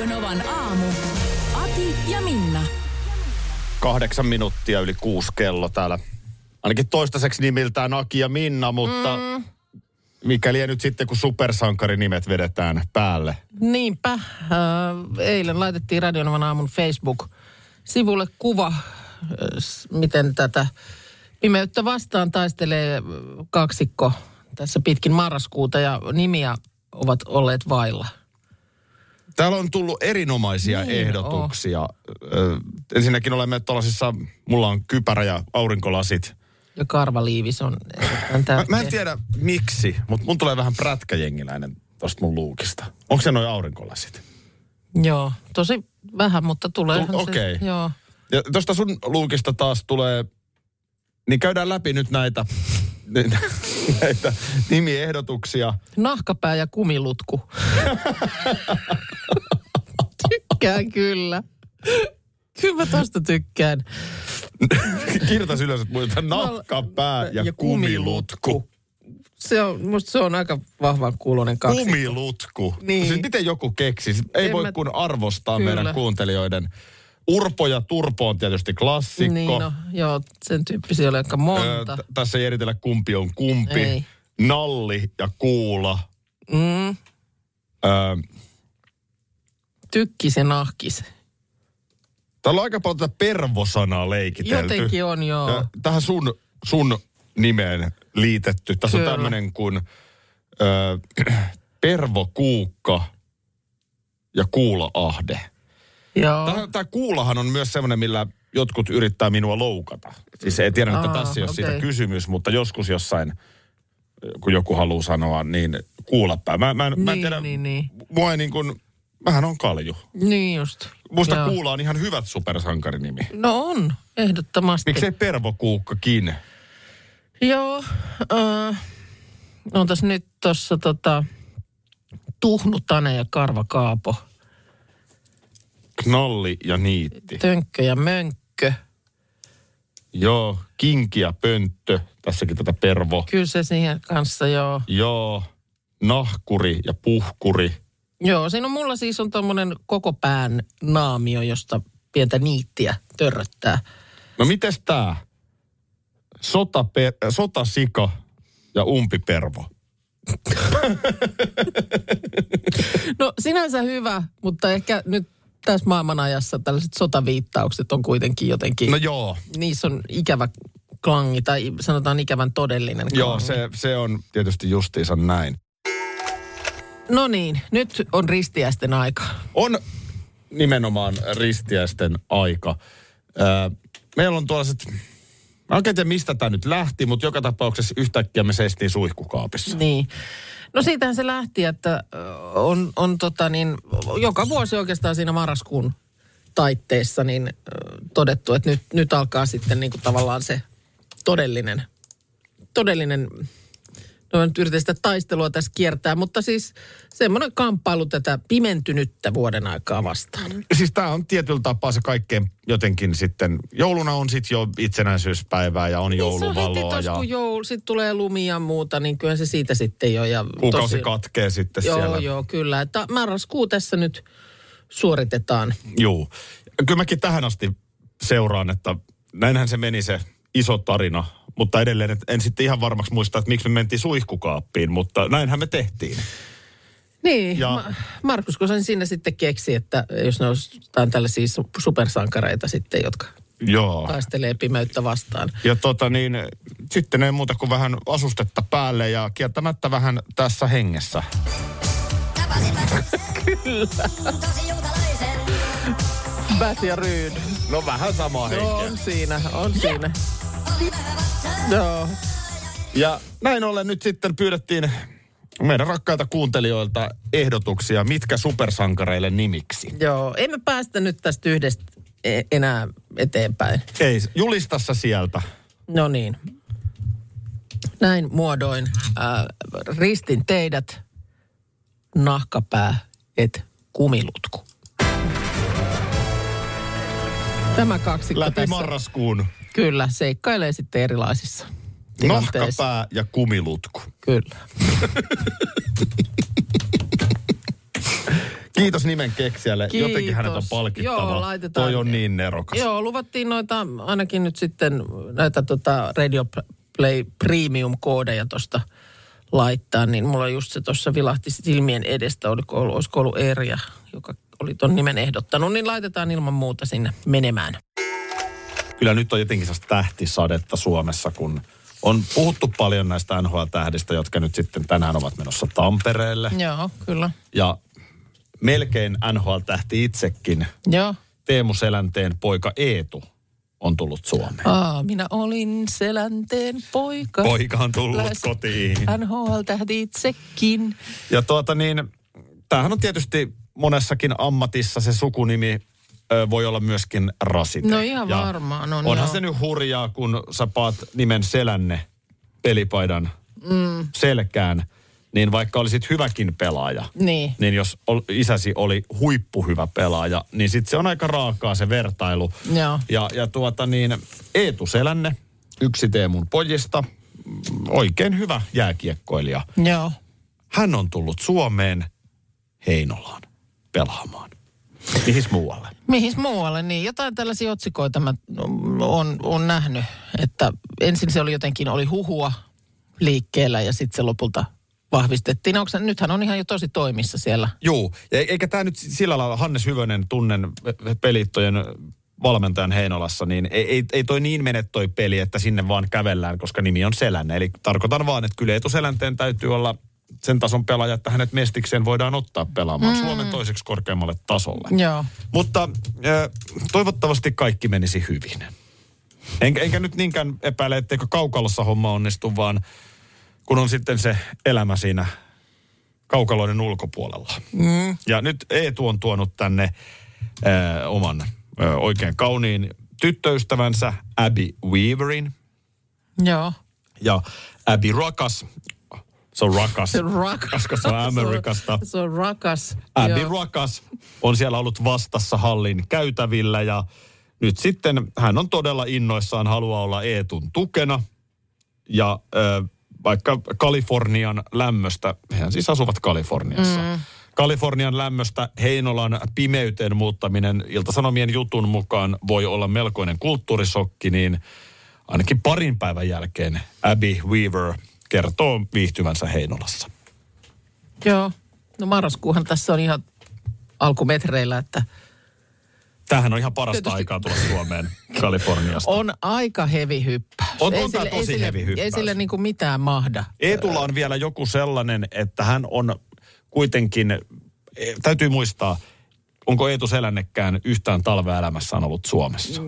Radio Novan aamu. Ati ja Minna. Kahdeksan minuuttia yli kuusi kello täällä. Ainakin toistaiseksi nimiltään Aki ja Minna, mutta mm. mikäli nyt sitten, kun supersankarinimet vedetään päälle. Niinpä. Äh, eilen laitettiin Radionovan aamun Facebook-sivulle kuva, äh, miten tätä pimeyttä vastaan taistelee kaksikko tässä pitkin marraskuuta ja nimiä ovat olleet vailla. Täällä on tullut erinomaisia Niin, ehdotuksia. Ö, ensinnäkin olemme tuollaisissa, mulla on kypärä ja aurinkolasit. Ja karvaliivis on Mä, mä en tiedä miksi, mutta mun tulee vähän prätkäjengiläinen tosta mun luukista. Onko se noin aurinkolasit? Joo, tosi vähän, mutta tulee. Tu- okei. Joo. Ja tuosta sun luukista taas tulee, niin käydään läpi nyt näitä, näitä nimiehdotuksia. Nahkapää ja kumilutku. tykkään kyllä. Kyllä mä tosta tykkään. Kirjoitas ylös, että muista nahka, pää ja, ja kumilutku. Se on, musta se on aika vahvan kuulonen kaksi. Kumilutku. Niin. Siis miten joku keksisi? Ei En voi mä- kun arvostaa Kyllä. meidän kuuntelijoiden. Urpo ja Turpo on tietysti klassikko. Niin no, joo, sen tyyppisiä oli aika Öö, monta. t- tässä ei eritellä kumpi on kumpi. Ei. Nalli ja kuula. Mm, Öö, tykkis ja nahkis. täällä on aika paljon tätä pervosanaa leikitelty. Jotenkin on, joo. Ja tähän sun, sun nimeen liitetty. Tässä Kyllä. on tämmöinen kuin öö, Pervo Kuukka ja Kuula Ahde. Joo. Tämä, tämä kuulahan on myös semmoinen, millä jotkut yrittää minua loukata. Siis ei tiedä, että Aa, tässä ei ole siitä okei. kysymys, mutta joskus jossain, kun joku haluaa sanoa, niin kuulapää. Mä, mä, en, mä en Niin, tiedä, niin, niin. mua ei niin kuin, mähän on kalju. Niin just. Musta Joo. Kuula on ihan hyvät supersankarinimi. No on, ehdottomasti. Miksei Pervo Kuukkakin? Joo. Äh, on tässä nyt tuossa tota, Tuhnu Tane ja Karva Kaapo. Knalli ja niitti. Tönkkö ja Mönkkö. Joo, kinki ja pönttö. Tässäkin tätä Pervo. Kyllä se siihen kanssa joo. Joo, nahkuri ja puhkuri. Joo, siinä on mulla siis on tommonen koko pään naamio, josta pientä niittiä törröttää. No mites tää? Sota, per, sotasika ja umpipervo. No sinänsä hyvä, mutta ehkä nyt tässä maailmanajassa tällaiset sotaviittaukset on kuitenkin jotenkin, no, joo, niissä on ikävä klangi tai sanotaan ikävän todellinen klangi. joo se, se on tietysti justiinsa näin. No niin, nyt on ristiäisten aika. On nimenomaan ristiäisten aika. Öö, meillä on tuollaiset, mä en oikein tiedä mistä tämä nyt lähti, mutta joka tapauksessa yhtäkkiä me seistiin suihkukaapissa. Niin. No siitähän se lähti, että on, on tota niin, joka vuosi oikeastaan siinä marraskuun taitteessa niin todettu, että nyt, nyt alkaa sitten niin kuin tavallaan se todellinen, todellinen, no nyt yritän sitä taistelua tässä kiertää, mutta siis semmoinen kamppailu tätä pimentynyttä vuoden aikaa vastaan. Siis tämä on tietyllä tapaa se kaikkein jotenkin sitten, jouluna on sitten jo itsenäisyyspäivää ja on Niin se on heti jouluvaloa ja kun joulu, sit tulee lumia ja muuta, niin kyllä se siitä sitten jo. Ja kuukausi tosi- katkee sitten Joo, siellä. joo, kyllä. Että marraskuu tässä nyt suoritetaan. Joo. Kyllä mäkin tähän asti seuraan, että näinhän se meni se iso tarina, mutta edelleen en sitten ihan varmaksi muista, että miksi me mentiin suihkukaappiin, mutta näinhän me tehtiin. Niin, Ja-. Ma- Markus Kosonen sinne sitten keksi, että jos ne olisi jotain tällaisia su- supersankareita sitten, jotka Joo. taistelee pimeyttä vastaan. Ja tota niin, sitten ei muuta kuin vähän asustetta päälle ja kieltämättä vähän tässä hengessä. Bät ja Ryyn. No vähän samaa No, henkeä. on siinä, on siinä. Joo. Ja näin ollen nyt sitten pyydettiin meidän rakkailta kuuntelijoilta ehdotuksia, mitkä supersankareille nimiksi. Joo, emme päästä nyt tästä yhdestä e- enää eteenpäin. Ei, julistassa sieltä. No niin. Näin muodoin äh, ristin teidät nahkapää et kumilutku. Tämä kaksikko Läpi tässä marraskuun. kyllä seikkailee sitten erilaisissa tilanteissa. Nahkapää ja kumilutku. Kyllä. Kiitos nimen keksijälle. Kiitos. Jotenkin hänet on palkittava. Joo, laitetaan- Toi on niin nerokas. Joo, luvattiin noita ainakin nyt sitten näitä tota Radio Play Premium-koodeja tuosta laittaa, niin mulla just se tuossa vilahti silmien edestä, oliko ollut, olisiko ollut Erja, joka oli ton nimen ehdottanut, niin laitetaan ilman muuta sinne menemään. Kyllä nyt on jotenkin sellaista tähtisadetta Suomessa, kun on puhuttu paljon näistä NHL-tähdistä, jotka nyt sitten tänään ovat menossa Tampereelle. Joo, kyllä. Ja melkein NHL-tähti itsekin, Joo. Teemu Selänteen poika Eetu, on tullut Suomeen. Aa, minä olin Selänteen poika. Poika on tullut Lähes kotiin. NHL-tähti itsekin. Ja tuota niin, tämähän on tietysti monessakin ammatissa se sukunimi voi olla myöskin rasite. No ihan Ja varmaan on, Onhan joo. se nyt hurjaa, kun sä paat nimen Selänne pelipaidan mm. selkään, niin vaikka olisit hyväkin pelaaja, Niin. niin jos ol, isäsi oli huippuhyvä pelaaja, niin sitten se on aika raakaa se vertailu. Joo. Ja, ja tuota niin, Eetu Selänne, yksi Teemun pojista, mm, oikein hyvä jääkiekkoilija. Joo. Hän on tullut Suomeen Heinolaan pelaamaan. Mihin muualle? Mihin muualle, niin jotain tällaisia otsikoita mä on, on nähnyt, että ensin se oli jotenkin, oli huhua liikkeellä ja sitten se lopulta vahvistettiin. Onko se, nythän on ihan jo tosi toimissa siellä. Ja e- eikä tämä nyt sillä lailla Hannes Hyvönen tunnen pelittojen valmentajan Heinolassa, niin ei, ei, ei toi niin mene toi peli, että sinne vaan kävellään, koska nimi on Selänne. Eli tarkoitan vaan, että kyllä Eetu Selänteen täytyy olla sen tason pelaaja, että hänet mestikseen voidaan ottaa pelaamaan mm. Suomen toiseksi korkeammalle tasolle. Joo. Mutta toivottavasti kaikki menisi hyvin. Enkä, enkä nyt niinkään epäile, etteikö kaukalossa homma onnistu, vaan kun on sitten se elämä siinä kaukaloiden ulkopuolella. Mm. Ja nyt Eetu on tuonut tänne äh, oman äh, oikein kauniin tyttöystävänsä Abby Weaverin. Joo. Ja Abby rakas, se on rakas, Se on rakas. koska se on Amerikasta. Se on rakas. Abby Joo. Rakas on siellä ollut vastassa hallin käytävillä ja nyt sitten hän on todella innoissaan, haluaa olla Eetun tukena. Ja ö, vaikka Kalifornian lämmöstä, hehän siis asuvat Kaliforniassa. Mm. Kalifornian lämmöstä Heinolan pimeyteen muuttaminen Iltasanomien jutun mukaan voi olla melkoinen kulttuurisokki, niin ainakin parin päivän jälkeen Abby Weaver kertoo viihtyvänsä Heinolassa. Joo. No marraskuuhan tässä on ihan alkumetreillä, että Tämähän on ihan parasta Tietysti- aikaa tulla Suomeen Kaliforniasta. on aika hevi hyppäys. On- on tää sille- tosi sille- heavy hyppäys. Ei sille niin kuin mitään mahda. Eetulla on vielä joku sellainen, että hän on kuitenkin, e, täytyy muistaa, onko Eetu Selännekään yhtään talveelämässään ollut Suomessa?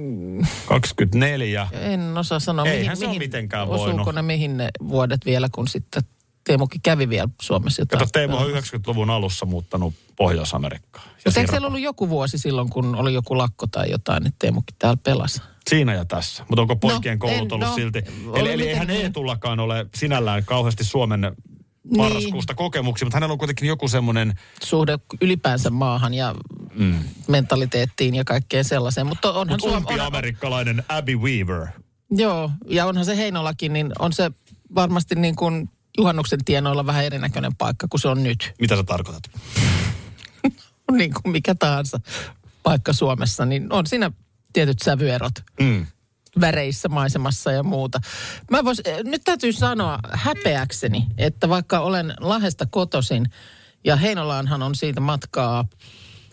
24. En osaa sanoa, Eihän mihin, se mihin mitenkään osuuko voinut. ne mihin ne vuodet vielä, kun sitten Teemukin kävi vielä Suomessa jotain. Kato, Teemu on 90-luvun alussa muuttanut Pohjois-Amerikkaan. Mutta eikö siellä ollut joku vuosi silloin, kun oli joku lakko tai jotain, että Teemukin täällä pelasi? Siinä ja tässä. Mutta onko poikien No, koulut en- ollut no, silti? Eli, eli eihän niin. Eetullakaan ole sinällään kauheasti Suomen marraskuusta kokemuksia, mutta hänellä on kuitenkin joku semmoinen Suhde ylipäänsä maahan ja mm. mentaliteettiin ja kaikkeen sellaiseen. Mutta onhan Suom- umpi onhan- amerikkalainen Abby Weaver. Joo, ja onhan se Heinolakin, niin on se varmasti niin kuin juhannuksen tienoilla vähän erinäköinen paikka kuin se on nyt. Mitä sä tarkoitat? Niin kuin mikä tahansa paikka Suomessa, niin on siinä tietyt sävyerot. Mm. Väreissä, maisemassa ja muuta. Mä vois, eh, nyt täytyy sanoa häpeäkseni, että vaikka olen Lahdesta kotosin ja Heinolaanhan on siitä matkaa,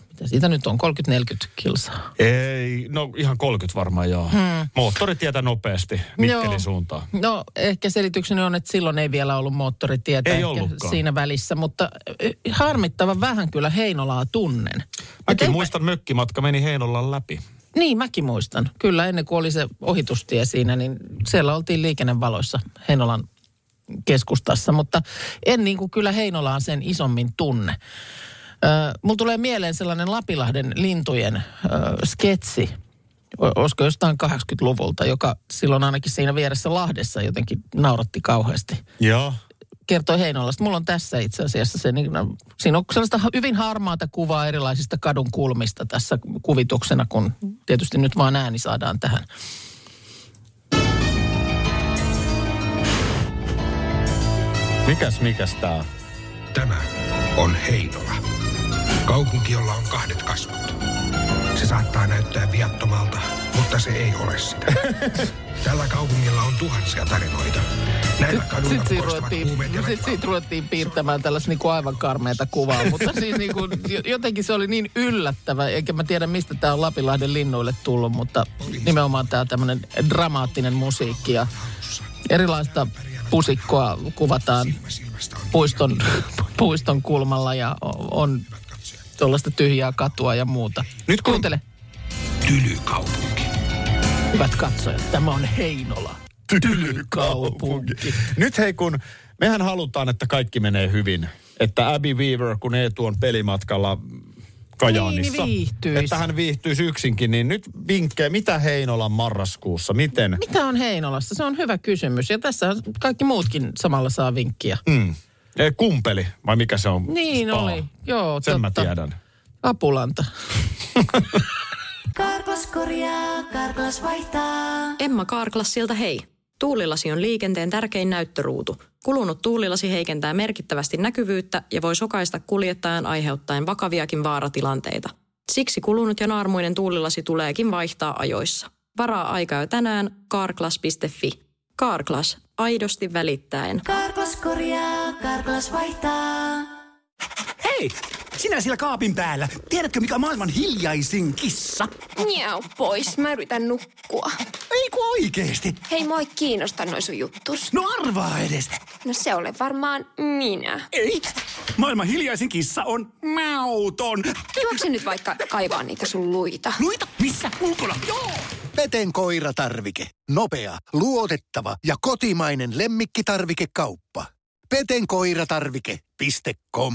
mitä siitä nyt on, 30-40 kilsaa. Ei, no ihan 30 varmaan joo. Hmm. Moottoritietä nopeasti Mikkelin Joo. suuntaan. No ehkä selitykseni on, että silloin ei vielä ollut moottoritietä Ei siinä välissä, mutta eh, harmittavan vähän kyllä Heinolaa tunnen. Et Mäkin en- muistan, mökkimatka meni Heinolan läpi. Niin, mäkin muistan. Kyllä ennen kuin oli se ohitustie siinä, niin siellä oltiin liikennevaloissa Heinolan keskustassa, mutta en niin kuin kyllä Heinolaan sen isommin tunne. Ö, mulla tulee mieleen sellainen Lapilahden lintujen ö, sketsi, olisiko jostain 80-luvulta, joka silloin ainakin siinä vieressä Lahdessa jotenkin nauratti kauheasti Joo. Kertoi Heinolasta. Mulla on tässä itse asiassa se, niin, no, siinä on sellaista hyvin harmaata kuvaa erilaisista kadun kulmista tässä kuvituksena, kun tietysti nyt vaan ääni saadaan tähän. Mikäs, mikäs tää on? Tämä on Heinola. Kaupunki, jolla on kahdet kasvot. Se saattaa näyttää viattomalta, mutta se ei ole sitä. Tällä kaupungilla on tuhansia tarinoita. Näillä kaduilla Sitten siinä, kukoistavat ruvettiin, sit siitä ruvettiin piirtämään tällaista niin kuin aivan karmeita kuvaa, mutta siis niin kuin, jotenkin se oli niin yllättävä, eikä mä tiedä mistä tämä on Lapinlahden linnuille tullut, mutta nimenomaan tämä tämmöinen dramaattinen musiikki ja erilaista pusikkoa kuvataan puiston, puiston kulmalla ja on tuollaista tyhjää katua ja muuta. Nyt kun- Kuuntele, Tylykaupunki. hyvät katsojat, tämä on Heinola. Tylykaupunki. Nyt hei kun, mehän halutaan, että kaikki menee hyvin. Että Abby Weaver, kun Eetu on pelimatkalla Kajaanissa. Niin. Että hän viihtyisi yksinkin, niin nyt vinkkejä, mitä Heinolan marraskuussa, miten? Mitä on Heinolassa? Se on hyvä kysymys. Ja tässä kaikki muutkin samalla saa vinkkiä. Mm. Eh, Kumpeli, vai mikä se on? Niin Spa. oli. Joo, Sen mä totta. tiedän. Apulanta. Karklas korjaa, Karklas vaihtaa. Emma Karklassilta hei. Tuulilasi on liikenteen tärkein näyttöruutu. Kulunut tuulilasi heikentää merkittävästi näkyvyyttä ja voi sokaista kuljettajan aiheuttaen vakaviakin vaaratilanteita. Siksi kulunut ja naarmuinen tuulilasi tuleekin vaihtaa ajoissa. Varaa aikaa jo tänään karklas.fi. Karklas, aidosti välittäen. Karklas korjaa, Karklas vaihtaa. Hei! Sinä siellä kaapin päällä. Tiedätkö, mikä on maailman hiljaisin kissa? Miau pois, mä yritän nukkua. Ei kun oikeesti. Hei, moi kiinnosta noin sun juttus. No arvaa edes. No se ole varmaan minä. Ei. Maailman hiljaisin kissa on mauton. Juokse nyt vaikka kaivaa niitä sun luita. Luita? Missä? Ulkona? Joo! Peten koiratarvike. Nopea, luotettava ja kotimainen lemmikkitarvikekauppa. Petenkoiratarvike.com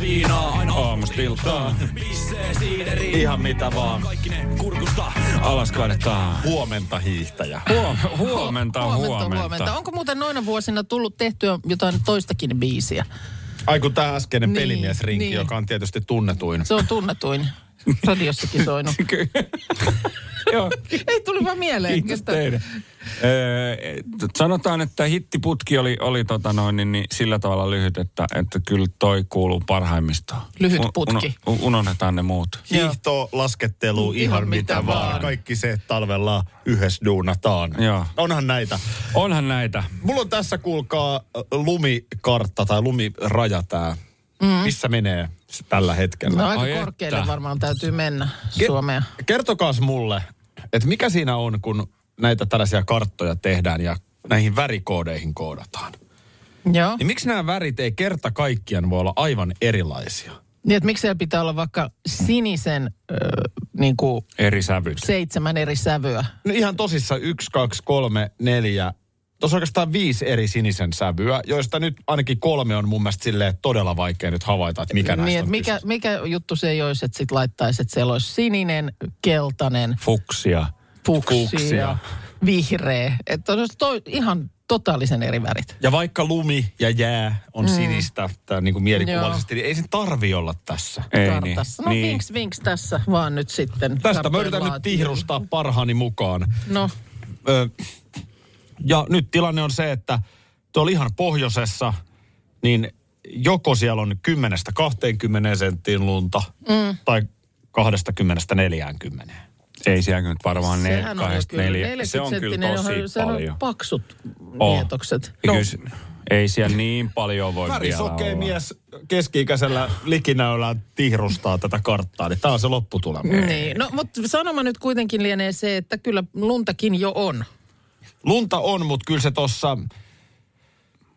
Viinaa aina Aamusta iltaan. Pissee siideri. Ihan mitä vaan. Kaikki ne kurkusta. Alas kaadetaan. Huomenta hiihtäjä. Huom, huomenta on huomenta, huomenta. huomenta. Onko muuten noina vuosina tullut tehtyä jotain toistakin biisiä? Ai kun tämä äskeinen Niin, pelimiesrinki, niin. joka on tietysti tunnetuin. Se on tunnetuin. Radiossakin soinut. Joo, Ei tuli vaan mieleen. kiitos että- teille. Öö, sanotaan, että hittiputki oli, oli tota noin, niin, niin sillä tavalla lyhyt, että, että kyllä toi kuuluu parhaimmistoon. Lyhyt Un- putki. uno- unohdetaan ne muut. Hiihto, laskettelu, ihan, Ihan mitä, mitä vaan. vaan. Kaikki se talvella yhdessä duunataan. Joo. Onhan näitä. Onhan näitä. Mulla on tässä, kuulkaa, lumikartta tai lumiraja tää. Mm. Missä menee tällä hetkellä? No aika Ai korkealle että. varmaan täytyy mennä Ke- Suomea. Kertokaas mulle, että mikä siinä on, kun näitä tällaisia karttoja tehdään ja näihin värikoodeihin koodataan. Joo. Niin miksi nämä värit ei kerta kaikkiaan voi olla aivan erilaisia? Niin, että miksi siellä pitää olla vaikka sinisen ö, niin kuin Eri sävyt. seitsemän eri sävyä? No ihan tosissa yksi, kaksi, kolme, neljä. Tuossa on oikeastaan viisi eri sinisen sävyä, joista nyt ainakin kolme on mun mielestä silleen todella vaikea nyt havaita, että mikä näistä niin, että on mikä, kyseessä. mikä juttu se ei olisi, että sit laittaisi, että siellä olisi sininen, keltainen, Fuksia. fuksia, Fuksia. vihreä. Että olisi toi, ihan totaalisen eri värit. Ja vaikka lumi ja jää on mm. sinistä, tää niin kuin mielikuvallisesti, niin ei sen tarvi olla tässä. Ei niin. kartassa. No niin. vinks vinks tässä vaan nyt sitten. Tästä mä yritän nyt tihrustaa parhaani mukaan. No, Ö, ja nyt tilanne on se, että tuolla ihan pohjoisessa, niin joko siellä on 10-20 senttiin lunta mm. tai 20-40. Ei siellä nyt varmaan ne sehän on kahdesta kyllä. 40 Se on kyllä tosi sehän paljon. on paksut Oh. mietokset. Ja No. kyllä, Ei siellä niin paljon voi vielä Värisokea olla. mies keski-ikäisellä likinäöllä tihrustaa tätä karttaa, niin tämä on se lopputulema. Niin, no mutta sanoma nyt kuitenkin lienee se, että kyllä luntakin jo on. Lunta on, mutta kyllä se tossa,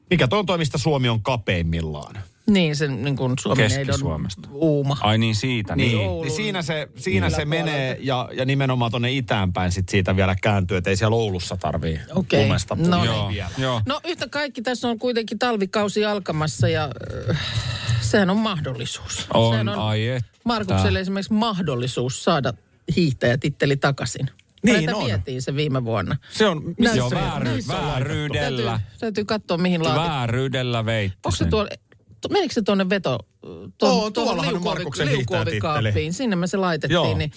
mikä tuo toimista Suomi on kapeimmillaan. Niin, se niin kuin Keski-Suomesta. uuma. Ai niin siitä, niin. Niin, niin siinä se, siinä se menee ja, ja nimenomaan tuonne itään päin sit siitä vielä kääntyy, että ei siellä Oulussa tarvii Okei, lumesta no puhua niin. vielä. Joo. No yhtä kaikki tässä on kuitenkin talvikausi alkamassa ja äh, sehän on mahdollisuus. On, sehän ai että. Markukselle esimerkiksi mahdollisuus saada hiihtäjätitteli takaisin. Niin Häneltä on. vietiin se viime vuonna. Se on, missä Joo, se, vääry, on laitettu? vääryydellä. Täytyy, täytyy katsoa mihin laatikkoon. Vääryydellä veitte Onko se tuolla, menikö se tuonne veto, Oo, tuohon liukuovi- liukuovikaappiin? Sinne me se laitettiin, Joo. niin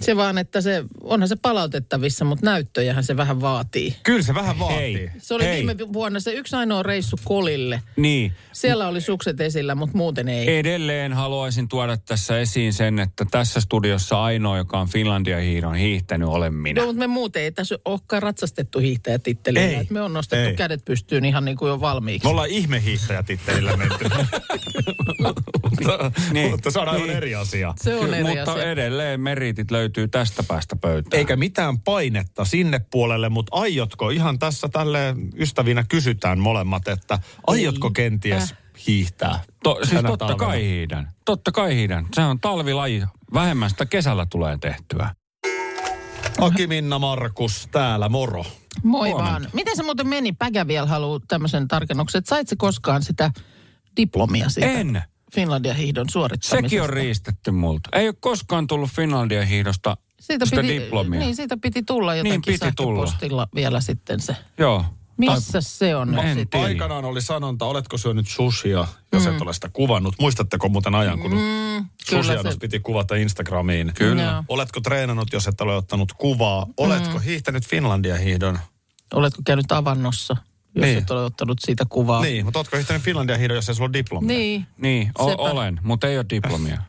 se vaan, että se, onhan se palautettavissa, mutta näyttöjähän se vähän vaatii. Kyllä se vähän vaatii. Hei. Se oli Hei. viime vuonna se yksi ainoa reissu Kolille. Niin. Siellä oli sukset esillä, mutta muuten ei. Edelleen haluaisin tuoda tässä esiin sen, että tässä studiossa ainoa, joka on Finlandia hiiron hiihtänyt, olen minä. No, mutta me muuten ei tässä olekaan ratsastettu hiihtäjätittelillä. Me on nostettu Ei. kädet pystyyn ihan niin kuin jo valmiiksi. Me ollaan ihmehiihtäjätittelillä menty. mutta, Niin. mutta se on aivan Niin. eri asia. Se on Kyllä, eri mutta asia. edelleen meritit löytyy tästä päästä pöytään. Eikä mitään painetta sinne puolelle, mutta aiotko ihan tässä tälle ystävinä kysytään molemmat, että aiotko kenties hiihtää? To, siis totta talvena? kai hiidän. Totta kai hiidän. Se on talvilaji. Vähemmän sitä kesällä tulee tehtyä. Aki Minna Markus täällä, moro. Moi Huomenta. vaan. Miten se muuten meni? Päkä vielä haluaa tämmöisen tarkennuksen, että sait se koskaan sitä diplomia siitä? En. Finlandia hiihdon suorittamisesta. Sekin on riistetty multa. Ei ole koskaan tullut Finlandia hiihdosta Siitä sitä piti, diplomia. Niin, siitä piti tulla jotenkin piti sähköpostilla vielä sitten se. Joo. Missä se on nyt En tiedä. Aikanaan oli sanonta, oletko syönyt sushia, jos et ole sitä kuvannut. Muistatteko muuten ajan, kun Mm, kyllä sushia se- piti kuvata Instagramiin? Kyllä. Joo. Oletko treenannut, jos et ole ottanut kuvaa? Oletko hiihtänyt Finlandia hiihdon? Oletko käynyt avannossa, jos Niin. et ole ottanut siitä kuvaa? Niin, mutta oletko hiihtänyt Finlandia hiihdon, jos ei sulla ole diplomia? Niin. Niin, o- olen, mutta ei ole diplomia.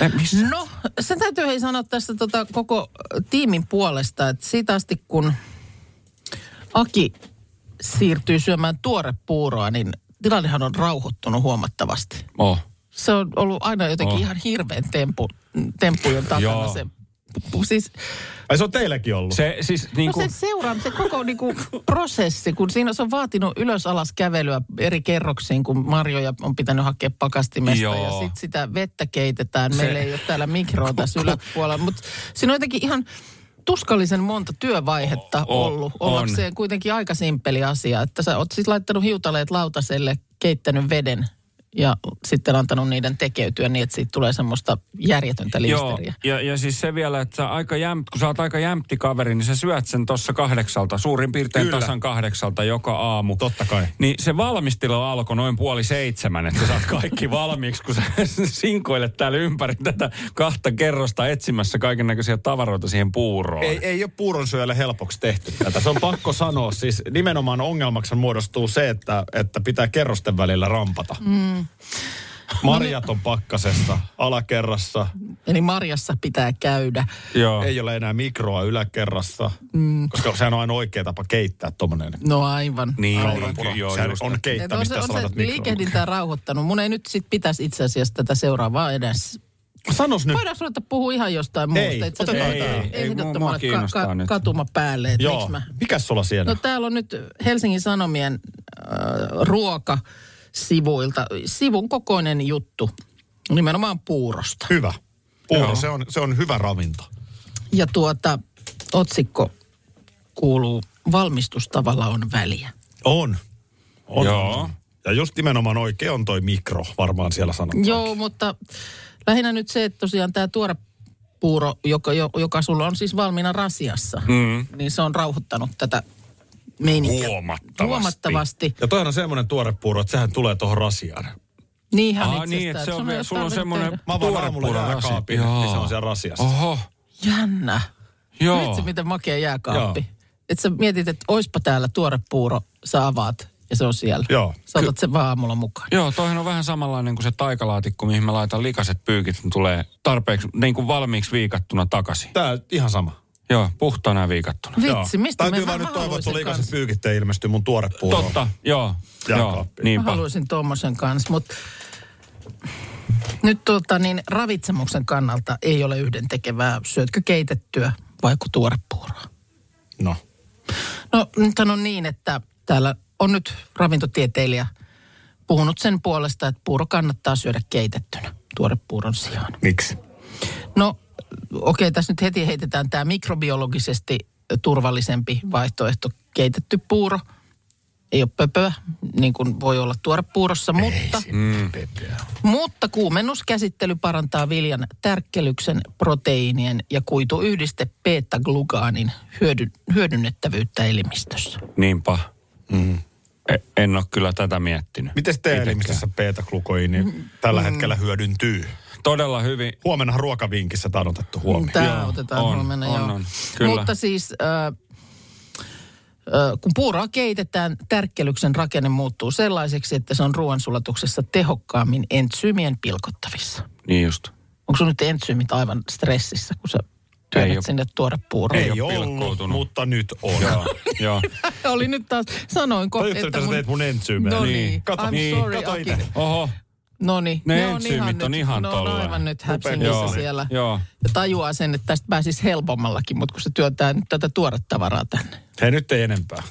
Eh? No, se täytyy hei sanoa tästä tota koko tiimin puolesta, että siitä asti kun Aki siirtyy syömään tuorepuuroa, niin tilannehan on rauhoittunut huomattavasti. Oh. Se on ollut aina jotenkin Oh. ihan hirveän tempu, temppujen takana Joo. se. Siis, Ai se on teilläkin ollut? Se siis niin no kuin, se seuraa, se koko niinku prosessi, kun siinä se on vaatinut ylös-alas kävelyä eri kerroksiin, kun marjoja on pitänyt hakea pakastimesta Joo. ja sitten sitä vettä keitetään. Se- Meillä ei ole täällä mikroa tässä yläpuolella, mutta siinä on jotenkin ihan tuskallisen monta työvaihetta O- o- ollut. on. Ollakseen kuitenkin aika simppeli asia, että sä oot siis laittanut hiutaleet lautaselle, keittänyt veden ja sitten antanut niiden tekeytyä niin, että siitä tulee semmoista järjetöntä Joo, liisteriä. ja, ja siis se vielä, että sä aika jämt, kun sä oot aika jämpti kaveri, niin sä syöt sen tuossa kahdeksalta, suurin piirtein Kyllä. tasan kahdeksalta joka aamu. Totta kai. Niin se valmistelu alkoi noin puoli seitsemän, että sä saat kaikki valmiiksi, kun sä sinkoilet täällä ympäri tätä kahta kerrosta etsimässä kaiken näköisiä tavaroita siihen puuroon. Ei, ei ole puuronsyöjälle helpoksi tehty tätä. Se on pakko sanoa. Siis nimenomaan ongelmaksi muodostuu se, että, että pitää kerrosten välillä rampata. Mm. Marjat on pakkasessa, alakerrassa. Eli marjassa pitää käydä. Joo. Ei ole enää mikroa yläkerrassa, Mm. koska sehän on aina oikea tapa keittää tuommoinen No aivan. Niin, kaurapuro. niin, joo, Sehän just. on Et on keittämistä, se, on se liikehdintää rauhoittanut. Mun ei nyt sit pitäisi itse asiassa tätä seuraavaa edes. Sanos nyt. Voidaanko ruveta puhua ihan jostain muusta? Ei, Itse otetaan. Ei, ei, ehdottomalle mua kiinnostaa nyt. katuma päälle. Että Joo. miksi mä... Mikäs sulla siellä? No täällä on nyt Helsingin Sanomien äh, ruokasivuilta sivun kokoinen juttu. Nimenomaan puurosta. Hyvä. Puuro, Joo. se on, se on hyvä ravinto. Ja tuota, otsikko kuuluu, valmistustavalla on väliä. On. on. Joo. Ja just nimenomaan oikein on toi mikro, varmaan siellä sanotaan. Joo, mutta lähinnä nyt se, että tosiaan tämä tuore puuro, joka, jo- joka sulla on siis valmiina rasiassa, Mm. niin se on rauhoittanut tätä meininkiä. Huomattavasti. Huomattavasti. Ja toihan on semmoinen tuorepuuro, että sehän tulee tuohon rasiaan. Niinhän Aa, niin, että se on, vielä- jos sulla on semmoinen tuorepuuro rasi. jääkaapin, niin se on siellä rasiassa. Oho, Jännä. joo. Vitsi, miten makea jääkaappi. Että sä mietit, että oispa täällä tuore puuro, sä avaat ja se on siellä. Joo. Sä otat sen vaan aamulla mukaan. Joo, toihan on vähän samanlainen kuin se taikalaatikko, mihin mä laitan likaset pyykit, niin tulee tarpeeksi niin kuin valmiiksi viikattuna takaisin. Tää ihan sama. Joo, puhtaana ja viikattuna. Vitsi, mistä Täytyy mä- vaan mä nyt toivoa, että ikäiset pyykit ei ilmesty mun tuore puuroon. Totta, joo. joo Jääkaappiin. Mä niinpä. haluaisin tuommoisen kanssa, mutta nyt tuota, niin ravitsemuksen kannalta ei ole yhdentekevää. Syötkö keitettyä vai tuorepuuroa? No. No nythän on niin, että täällä on nyt ravintotieteilijä puhunut sen puolesta, että puuro kannattaa syödä keitettynä tuorepuuron sijaan. Miksi? No okei, tässä nyt heti heitetään tämä mikrobiologisesti turvallisempi vaihtoehto keitetty puuro. Ei ole pöpöä, niin kuin voi olla tuorepuurossa, mutta, Mm. mutta kuumennuskäsittely parantaa viljan tärkkelyksen, proteiinien ja kuituyhdiste beta-glukaanin hyödy, hyödynnettävyyttä elimistössä. Niinpä. Mm. En ole kyllä tätä miettinyt. Miten teidän elimistössä beta-glukoini tällä hetkellä hyödyntyy? Todella hyvin. Huomenna ruokavinkissä tämä on otettu huomioon. Tämä otetaan on, huomenna, on, joo. on. Kyllä. Mutta siis äh, äh, kun puuroa keitetään, tärkkelyksen rakenne muuttuu sellaiseksi, että se on ruoansulatuksessa tehokkaammin entsyymien pilkottavissa. Niin just. Onko sun nyt entsyymit aivan stressissä, kun sä työnnät oo. sinne tuore puuroa? Ei, Ei oo ollut, mutta nyt on. Joo, joo. Oli nyt taas, sanoinko, Tajutko, että sä teet mun entsyymejä? No Niin. niin, Kato, I'm niin, sorry, kato Aki. Oho, No niin, Ne entsyymit on nyt, ihan no, tolleen. aivan nyt häpsingissä joo, siellä. joo. Ja tajuaa sen, että tästä pääsisi helpommallakin, mutta kun se työntää nyt tätä tuoretavaraa tänne. Hei, nyt ei enempää.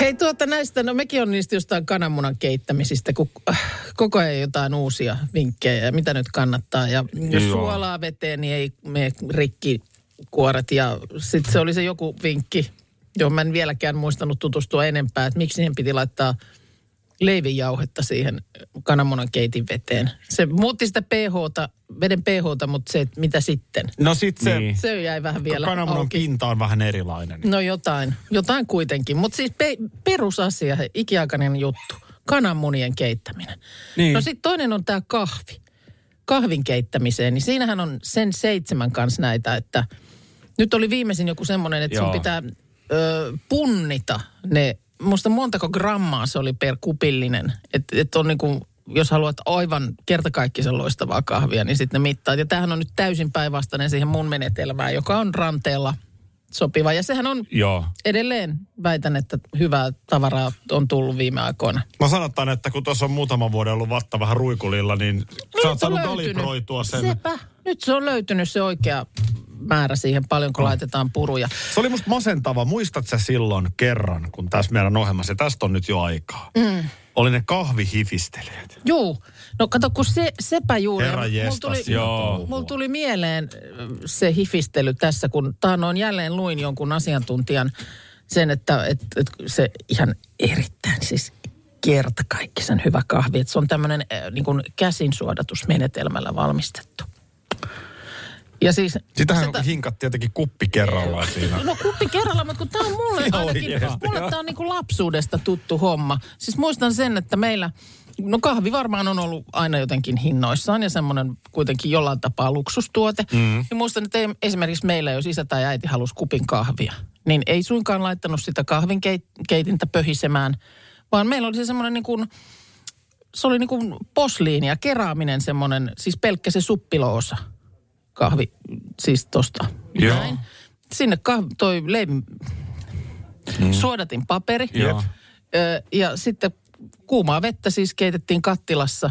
Hei tuota näistä, no mekin on niistä jostain kananmunan keittämisistä, kun äh, koko ajan jotain uusia vinkkejä ja mitä nyt kannattaa. Ja jos Joo. suolaa veteen, niin ei mene rikki kuoret. Ja sitten se oli se joku vinkki, johon mä en vieläkään muistanut tutustua enempää, että miksi siihen piti laittaa leivinjauhetta siihen kananmunan keitin veteen. Se muutti sitä pH, veden pH, mutta se, että mitä sitten. No sit se, Niin. Se jäi vähän vielä kananmunan auki. pinta on vähän erilainen. No jotain, jotain kuitenkin. Mutta siis pe- perusasia, ikiaikainen juttu, kananmunien keittäminen. Niin. No sitten toinen on tämä kahvi. Kahvin keittämiseen, niin siinähän on sen seitsemän kanssa näitä, että nyt oli viimeisin joku semmoinen, että sun Joo. pitää ö, punnita ne, musta montako grammaa se oli per kupillinen. Että et on niinku, jos haluat aivan kertakaikkisen loistavaa kahvia, niin sitten ne mittaat. Ja tämähän on nyt täysin päinvastainen siihen mun menetelmään, joka on ranteella sopiva. Ja sehän on joo. edelleen, väitän, että hyvää tavaraa on tullut viime aikoina. Mä sanotaan, että kun tuossa on muutaman vuoden ollut vatta vähän ruikulilla, niin sä oot Nyt se on saanut kalibroitua sen. Sepä. Nyt se on löytynyt se oikea määrä siihen, paljonko laitetaan puruja. Se oli musta masentava. Muistat sä silloin kerran, kun tässä meidän ohjelmassa, ja tästä on nyt jo aikaa, Mm. oli ne kahvihifistelijät. Juu. No kato, kun se, sepä juuri. Herra Mulla jestas, tuli, siinä touhua. mulla tuli mieleen äh, se hifistely tässä, kun taannoin jälleen luin jonkun asiantuntijan sen, että et, et se ihan erittäin siis kertakaikkisen hyvä kahvi. Että se on tämmöinen äh, niin kuin käsinsuodatusmenetelmällä valmistettu. Ja siis... Sitähän sitä- hinkat tietenkin kuppi kerrallaan siinä. No kuppi kerralla, mutta kun tämä on mulle ainakin, oikeesti, mulle tämä on niin kuin lapsuudesta tuttu homma. Siis muistan sen, että meillä, no kahvi varmaan on ollut aina jotenkin hinnoissaan ja semmoinen kuitenkin jollain tapaa luksustuote. Mm. Ja muistan, että esimerkiksi meillä, jos isä tai äiti halusi kupin kahvia, niin ei suinkaan laittanut sitä kahvinkeitintä pöhisemään, vaan meillä oli se semmoinen niin kuin, se oli niin kuin posliini ja keraaminen semmoinen, siis pelkkä se suppiloosa kahvi, siis tosta. Joo. Näin. Sinne kah- toi leivin mm. suodatin paperi. Joo. Ö, ja sitten kuumaa vettä siis keitettiin kattilassa.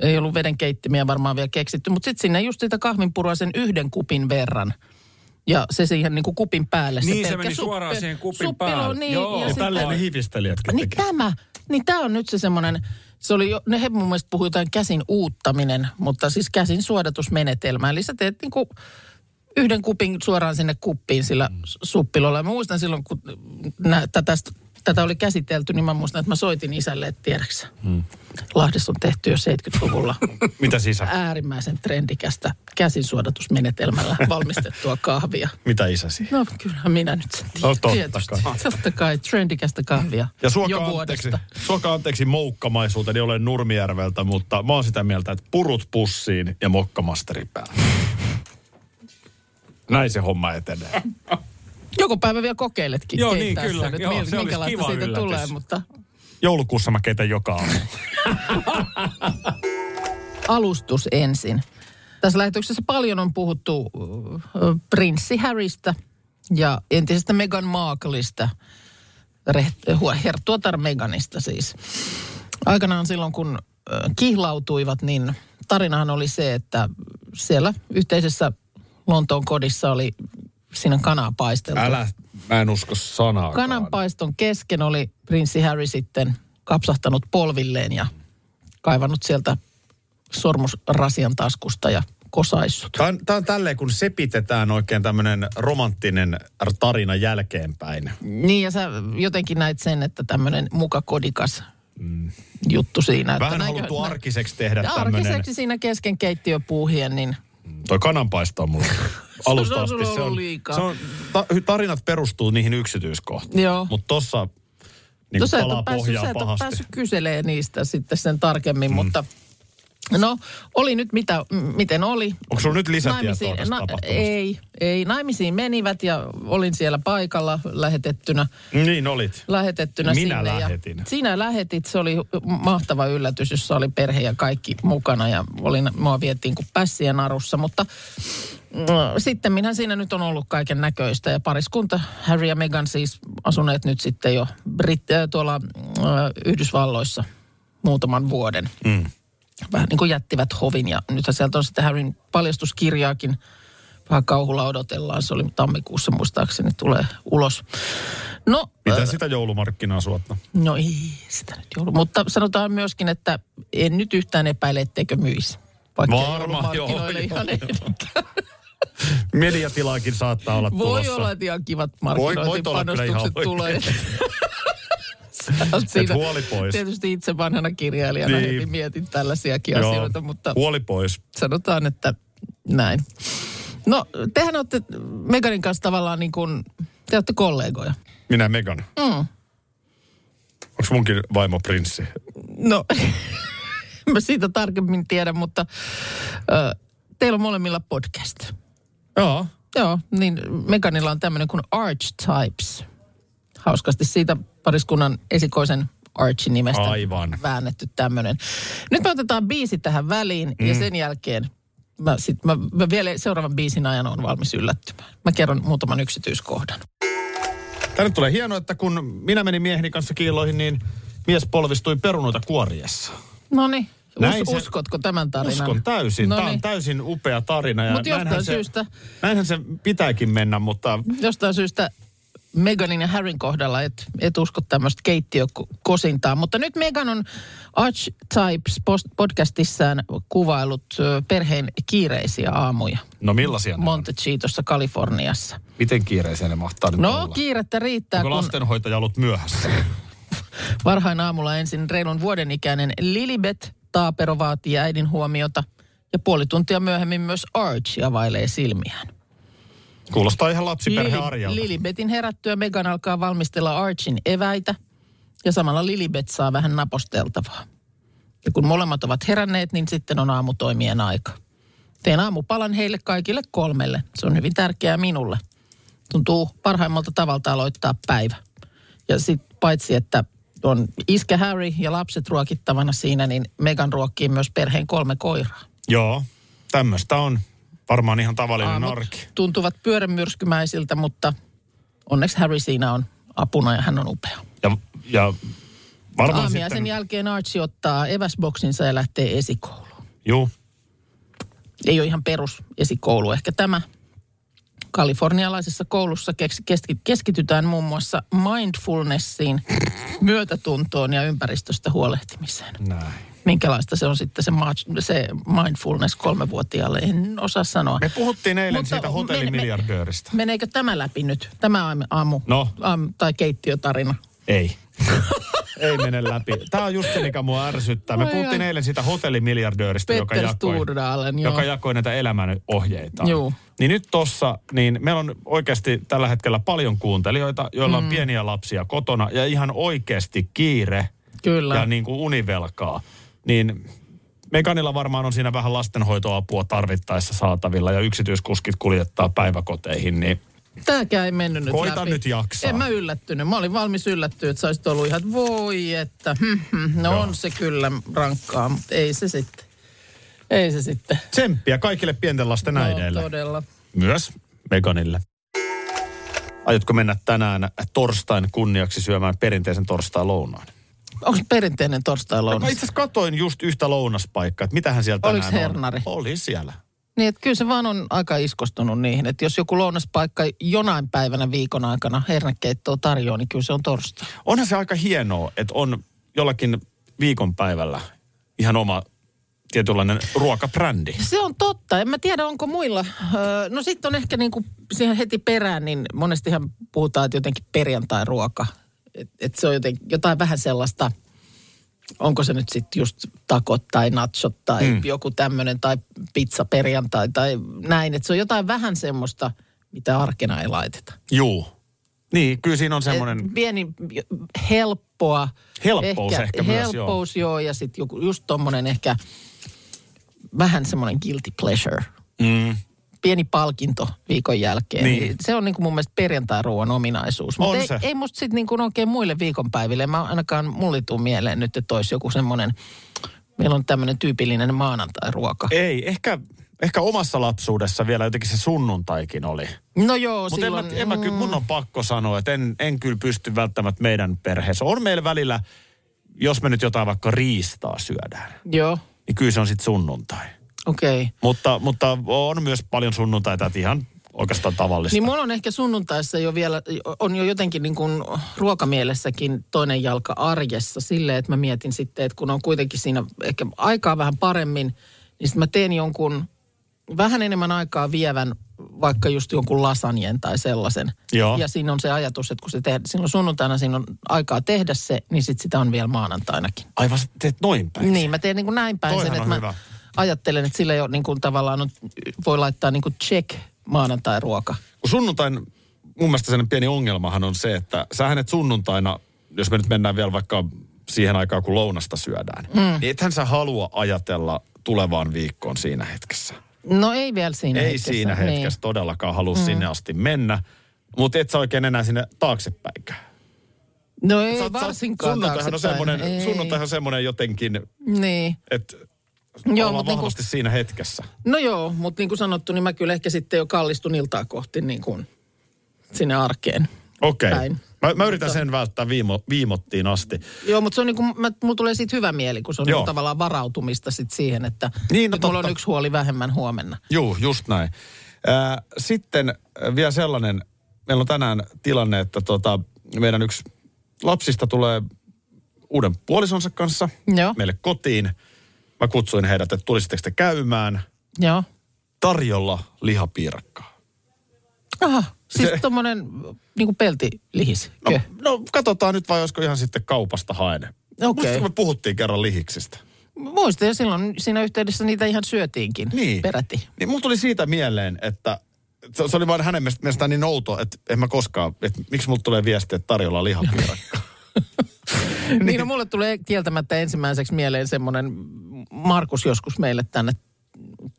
Ei ollut veden keittimiä varmaan vielä keksitty, mutta sitten sinne just sitä kahvinpurua sen yhden kupin verran. Ja se siihen niin kuin kupin päälle. Niin, se pelkkä meni suoraan siihen kupin suppilo, päälle. Niin, Joo. ja Ja sitten- tälleen ne hifistelijätkin niin tekee. tämä, niin tämä on nyt se semmoinen, se oli jo, ne he mun mielestä puhui jotain käsin uuttaminen, mutta siis käsin suodatusmenetelmä. Eli sä teet niinku yhden kupin suoraan sinne kuppiin sillä Mm. suppilolla. Mä muistan silloin, kun nä, tätä, tätä oli käsitelty, niin mä muistan, että mä soitin isälle, että tiedäksä. Mm. Lahdessa on tehty jo 70-luvulla Mitä sisä? äärimmäisen trendikästä käsinsuodatusmenetelmällä valmistettua kahvia. Mitä isäsi? No kyllähän minä nyt sen tiedän. No, totta Tietysti. kai. Totta kai, trendikästä kahvia. Ja jo suokaa anteeksi, suokaa anteeksi moukkamaisuuteni, olen Nurmijärveltä, mutta mä oon sitä mieltä, että purut pussiin ja mokkamasteri päälle. Näin se homma etenee. Joko päivä vielä kokeiletkin Joo, niin, kyllä. sen, Joo, mil- se minkälaista kiva siitä yllätys. tulee, mutta Joulukuussa mä keitän joka aamu. alustus ensin. Tässä lähetyksessä paljon on puhuttu äh, prinssi Harrystä ja entisestä Meghan hua- herttuatar Meghanista siis. Aikanaan silloin, kun kihlautuivat, niin tarinahan oli se, että siellä yhteisessä Lontoon kodissa oli siinä kanaa paisteltu. Älä, mä en usko sanaa. Kananpaiston kesken oli prinssi Harry sitten kapsahtanut polvilleen ja kaivannut sieltä sormusrasian taskusta ja kosaissut. Tämä on, tämä on tälleen, kun sepitetään oikein tämmöinen romanttinen tarina jälkeenpäin. Niin ja sä jotenkin näit sen, että tämmöinen muka kodikas juttu siinä. Että Vähän näinkö- haluttu nä- arkiseksi tehdä tämmöinen. Arkiseksi siinä kesken keittiöpuuhien, niin Toi kananpaisto on mulla alusta asti. Se on, se on, ta, tarinat perustuu niihin yksityiskohtiin. Joo. Mutta tossa niin no palaa ole päässyt, pohjaa sä et ole pahasti. päässyt kyselee niistä sitten sen tarkemmin, mm. mutta no oli nyt mitä, m- miten oli. Onko sulla nyt lisätietoa Naimisiin- tästä tapahtumasta? Ei, ei. Naimisiin menivät ja olin siellä paikalla lähetettynä. Niin olit. lähetettynä Minä sinne. lähetin. Ja sinä lähetit, se oli mahtava yllätys, jossa oli perhe ja kaikki mukana ja olin, mua vietiin kuin pässiä narussa, mutta mm, sitten minä siinä nyt on ollut kaiken näköistä ja pariskunta Harry ja Meghan siis asuneet nyt sitten jo Brit- äh, tuolla äh, Yhdysvalloissa muutaman vuoden. Mm. Vähän niin kuin jättivät hovin ja nythän sieltä on sitten Harryn paljastuskirjaakin vähän kauhulla odotellaan. Se oli tammikuussa muistaakseni tulee ulos. No, Mitä sitä joulumarkkinaa suotta? No ei sitä nyt joulu. Mutta sanotaan myöskin, että en nyt yhtään epäile, etteikö myisi. Vaikka Varma, joulumarkkinoille joo, ihan joo. Mediatilaakin saattaa olla Voi tulossa. olla, että ihan kivat Voi- markkinointipanostukset tulee. Et siitä- huoli pois. Tietysti itse vanhana kirjailijana Niin. heti mietin tällaisiakin Joo. asioita, mutta Huoli pois. sanotaan, että näin. No, tehän olette Meganin kanssa tavallaan niin kuin, te olette kollegoja. Minä Megan. Mm. Onko munkin vaimo prinssi? No, mä siitä tarkemmin tiedän, mutta ö, teillä on molemmilla podcast. Joo. Joo, niin Meganilla on tämmöinen kuin Archetypes. Hauskasti siitä pariskunnan esikoisen Archin nimestä Aivan. väännetty tämmöinen. Nyt me otetaan biisi tähän väliin mm. ja sen jälkeen mä, sit, mä, mä vielä seuraavan biisin ajan on valmis yllättymään. Mä kerron muutaman yksityiskohdan. Tänne tulee hienoa, että kun minä menin mieheni kanssa kiiloihin, niin mies polvistui perunoita kuoriessa. No niin, Näin Us, se- uskotko tämän tarinan? Uskon täysin. Tämä on täysin upea tarina. Ja Mut jostain näinhän se, syystä- Näinhän se pitääkin mennä, mutta jostain syystä Meganin ja Harryn kohdalla et, et usko tämmöistä keittiökosintaa. Mutta nyt Megan on Archetypes post- podcastissaan kuvailut perheen kiireisiä aamuja. no millaisia ne on? Montecitossa, Kaliforniassa. Miten kiireisiä ne mahtaa nyt No, olla? kiirettä riittää, Onko kun lastenhoitaja ollut myöhässä? varhain aamulla ensin reilun vuoden ikäinen Lilibet Taapero vaatii äidin huomiota. Ja puoli tuntia myöhemmin myös Arch availee silmiään. Kuulostaa ihan lapsiperhe Lili- arjalta. Lilibetin herättyä Megan alkaa valmistella Archin eväitä ja samalla Lilibet saa vähän naposteltavaa. Ja kun molemmat ovat heränneet, niin sitten on aamutoimien aika. Teen aamupalan heille kaikille kolmelle. Se on hyvin tärkeää minulle. Tuntuu parhaimmalta tavalta aloittaa päivä. Ja sitten paitsi, että on iskä Harry ja lapset ruokittavana siinä, niin Megan ruokkii myös perheen kolme koiraa. Joo, tämmöistä on varmaan ihan tavallinen Aamut arki. tuntuvat pyörämyrskymäisiltä, mutta onneksi Harry siinä on apuna ja hän on upea. Ja, ja varmaan Aamia sen sitten... jälkeen Archie ottaa eväsboksinsa ja lähtee esikouluun. Juu, Ei ole ihan perus esikoulu. Ehkä tämä kalifornialaisessa koulussa kes- keski- keskitytään muun muassa mindfulnessiin, myötätuntoon ja ympäristöstä huolehtimiseen. näin. Minkälaista se on sitten se, ma- se mindfulness kolmevuotiaalle, en osaa sanoa. Me puhuttiin eilen Mutta siitä hotellimiljardööristä. Meneekö tämä läpi nyt? Tämä aamu, aamu No. aam, tai keittiötarina. Ei. Ei mene läpi. Tämä on just se, mikä mua ärsyttää. Me Ai puhuttiin ai. eilen siitä hotellimiljardööristä, joka jakoi, joo. joka jakoi näitä elämän ohjeita. Juu. Niin nyt tossa, niin meillä on oikeasti tällä hetkellä paljon kuuntelijoita, joilla on Mm. pieniä lapsia kotona ja ihan oikeasti kiire Kyllä. ja niin kuin univelkaa. Niin Meganilla varmaan on siinä vähän lastenhoitoapua tarvittaessa saatavilla ja yksityiskuskit kuljettaa päiväkoteihin, niin Tämäkään ei mennyt nyt Koita läpi. nyt jaksaa. En mä yllättynyt. Mä olin valmis yllättyä, että sä olisit ollut ihan, että voi, että hm, hm, no Joo. on se kyllä rankkaa, mutta ei se sitten. Ei se sitten. tsemppiä kaikille pienten lasten No, äideille. todella. Myös Meganille. Aiotko mennä tänään torstain kunniaksi syömään perinteisen torstai lounaan? Onko perinteinen torstai Mä lounas? itse asiassa katoin just yhtä lounaspaikkaa, että mitähän siellä Oliko tänään hernari? on. Oli siellä. Niin, että kyllä se vaan on aika iskostunut niihin, että jos joku lounaspaikka jonain päivänä viikon aikana hernekeittoa tarjoaa, niin kyllä se on torstai. Onhan se aika hienoa, että on jollakin viikonpäivällä ihan oma tietynlainen ruokabrändi. Se on totta. En mä tiedä, onko muilla. Öö, no sitten on ehkä niin kuin siihen heti perään, niin monestihan puhutaan, että jotenkin perjantai-ruoka. Että et se on joten, jotain vähän sellaista, onko se nyt sitten just takot tai nachot tai Mm. joku tämmöinen tai pizza perjantai tai näin. Että se on jotain vähän semmoista, mitä arkena ei laiteta. Juu. Niin, kyllä siinä on semmoinen... Et Pieni, helppoa. Helppous ehkä myös, joo. Helppous, joo. Ja sitten joku, just tommonen ehkä vähän semmoinen guilty pleasure. Mm. Pieni palkinto viikon jälkeen. Niin. Niin. Se on niin kuin mun mielestä perjantai-ruoan ominaisuus. Mutta ei, se. ei musta sitten niin kuin oikein muille viikonpäiville. Mä ainakaan mulle tuu mieleen nyt, että olisi joku semmoinen, meillä on tämmöinen tyypillinen maanantai-ruoka. Ei, ehkä, ehkä omassa lapsuudessa vielä jotenkin se sunnuntaikin oli. No joo, Mutta en, silloin... mä, en mä, kyllä, mun on pakko sanoa, että en, en kyllä pysty välttämättä meidän perheessä. On meillä välillä, jos me nyt jotain vaikka riistaa syödään, Joo, niin kyllä se on sitten sunnuntai. Okei. Okay. Mutta, mutta on myös paljon sunnuntaita, että ihan oikeastaan tavallista. Niin mulla on ehkä sunnuntaissa jo vielä, on jo jotenkin niin kuin ruokamielessäkin toinen jalka arjessa silleen, että mä mietin sitten, että kun on kuitenkin siinä ehkä aikaa vähän paremmin, niin sitten mä teen jonkun vähän enemmän aikaa vievän vaikka just jonkun lasanjen tai sellaisen. Joo. Ja siinä on se ajatus, että kun se tehdään, silloin sunnuntaina siinä on aikaa tehdä se, niin sitten sitä on vielä maanantainakin. Aivan teet noin päin. Niin, mä teen niin kuin näin päin Toihan sen, että hyvä. Ajattelen, että sillä jo niin kuin tavallaan on, voi laittaa niin kuin check maanantai-ruoka. Kun sunnuntain, mun mielestä sen pieni ongelmahan on se, että sähän et sunnuntaina, jos me nyt mennään vielä vaikka siihen aikaan, kun lounasta syödään, mm. niin ethän sä halua ajatella tulevaan viikkoon siinä hetkessä. No ei vielä siinä Ei hetkessä. siinä niin. hetkessä todellakaan halua mm. sinne asti mennä, mutta et sä oikein enää sinne taaksepäinkään. No ei Sä varsinkaan Sunnuntaihan on semmoinen, Ei. sunnuntaihan on semmoinen jotenkin, Niin. että Joo, mutta niin vahvasti siinä hetkessä. No joo, mutta niin kuin sanottu, niin mä kyllä ehkä sitten jo kallistun iltaa kohti niin kuin sinne arkeen. Okei. Okay. Päin. Mä, mä yritän sen välttää viimo, viimottiin asti. Joo, mutta se on niin kuin, mä, mulla tulee siitä hyvä mieli, kun se on Joo. niin kuin tavallaan varautumista sit siihen, että Niin, no mulla on yksi huoli vähemmän huomenna. Juu, just näin. Ää, sitten äh, vielä sellainen, meillä on tänään tilanne, että tota, meidän yksi lapsista tulee uuden puolisonsa kanssa Joo, meille kotiin. Mä kutsuin heidät, että tulisitteko te käymään joo. tarjolla lihapiirakkaa. Aha, siis Se- tommonen niin kuin peltilihis. No, no katsotaan nyt vai olisiko ihan sitten kaupasta haen. Okei. Musta me puhuttiin kerran lihiksistä. Muistan, ja silloin siinä yhteydessä niitä ihan syötiinkin Niin. peräti. Niin mulla tuli siitä mieleen, että se, se oli vain hänen mielestä- mielestään niin outo, että en mä koskaan, että miksi mulla tulee viesti, että tarjolla lihapiirakkaa. Niin. niin no, mulle tulee kieltämättä ensimmäiseksi mieleen semmoinen, Markus joskus meille tänne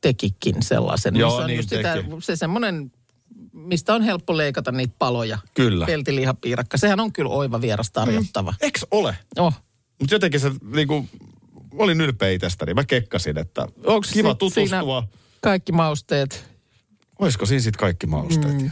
tekikin sellaisen. Joo, missä on niin just sitä, se semmoinen, mistä on helppo leikata niitä paloja. Kyllä. Peltilihapiirakka. Sehän on kyllä oiva vieras tarjottava. Mm. Eks ole? Oh. Mutta jotenkin se niinku, olin ylpeä itsestäni. Mä kekkasin, että Onks kiva tutustua. siinä Kaikki mausteet. Olisiko siinä sitten kaikki mausteet? Mm.